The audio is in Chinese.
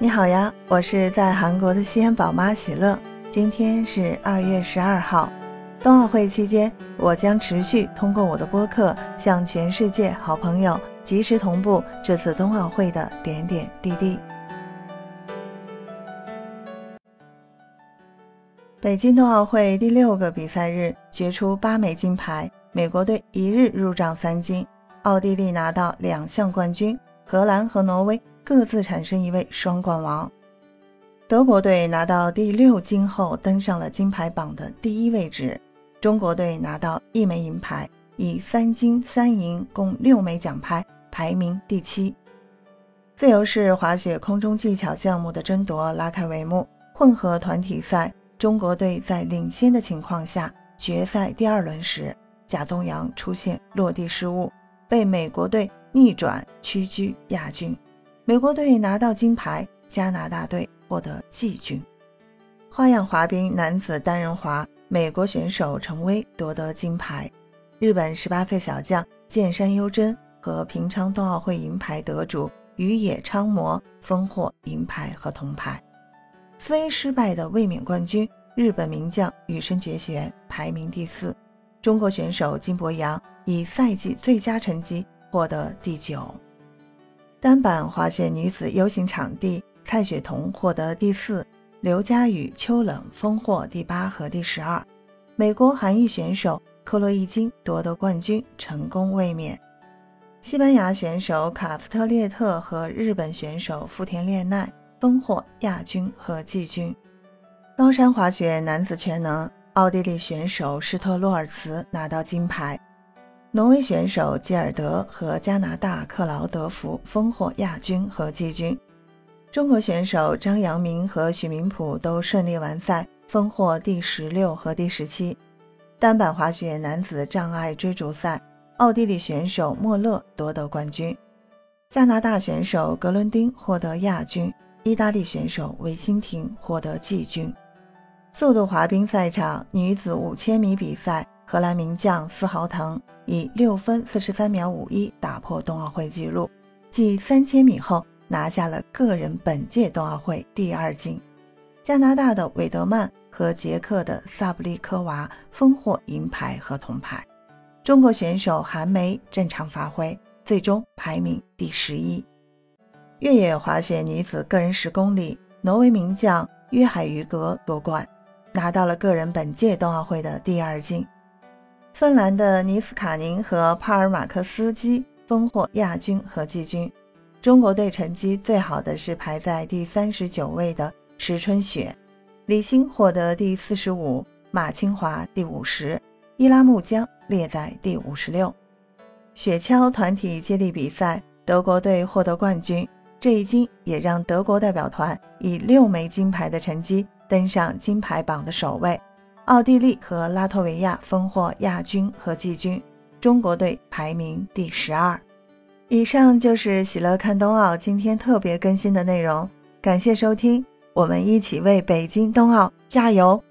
你好呀，我是在韩国的西安宝妈喜乐。今天是二月十二号，冬奥会期间，我将持续通过我的播客向全世界好朋友及时同步这次冬奥会的点点滴滴。北京冬奥会第六个比赛日决出八枚金牌，美国队一日入账三金，奥地利拿到两项冠军，荷兰和挪威。各自产生一位双冠王，德国队拿到第六金后登上了金牌榜的第一位置。中国队拿到一枚银牌，以三金三银共六枚奖牌排名第七。自由式滑雪空中技巧项目的争夺拉开帷幕。混合团体赛，中国队在领先的情况下，决赛第二轮时，贾东阳出现落地失误，被美国队逆转屈居亚军。美国队拿到金牌，加拿大队获得季军。花样滑冰男子单人滑，美国选手陈威夺得金牌。日本十八岁小将剑山优真和平昌冬奥会银牌得主宇野昌磨分获银牌和铜牌。四 A 失败的卫冕冠军日本名将羽生结弦排名第四。中国选手金博洋以赛季最佳成绩获得第九。单板滑雪女子 U 型场地，蔡雪桐获得第四，刘佳宇、邱冷封获第八和第十二。美国韩裔选手克洛伊金夺得冠军，成功卫冕。西班牙选手卡斯特列特和日本选手福田恋奈分获亚军和季军。高山滑雪男子全能，奥地利选手施特洛尔茨拿到金牌。挪威选手基尔德和加拿大克劳德福封获亚军和季军，中国选手张阳明和许明普都顺利完赛，封获第十六和第十七。单板滑雪男子障碍追逐赛，奥地利选手莫勒夺得冠军，加拿大选手格伦丁获得亚军，意大利选手维辛廷获得季军。速度滑冰赛场女子五千米比赛。荷兰名将斯豪滕以六分四十三秒五一打破冬奥会纪录，继三千米后拿下了个人本届冬奥会第二金。加拿大的韦德曼和捷克的萨布利科娃分获银牌和铜牌。中国选手韩梅正常发挥，最终排名第十一。越野滑雪女子个人十公里，挪威名将约海于格夺冠，拿到了个人本届冬奥会的第二金。芬兰的尼斯卡宁和帕尔马克斯基分获亚军和季军。中国队成绩最好的是排在第三十九位的石春雪，李欣获得第四十五，马清华第五十，伊拉木江列在第五十六。雪橇团体接力比赛，德国队获得冠军，这一金也让德国代表团以六枚金牌的成绩登上金牌榜的首位。奥地利和拉脱维亚分获亚军和季军，中国队排名第十二。以上就是喜乐看冬奥今天特别更新的内容，感谢收听，我们一起为北京冬奥加油！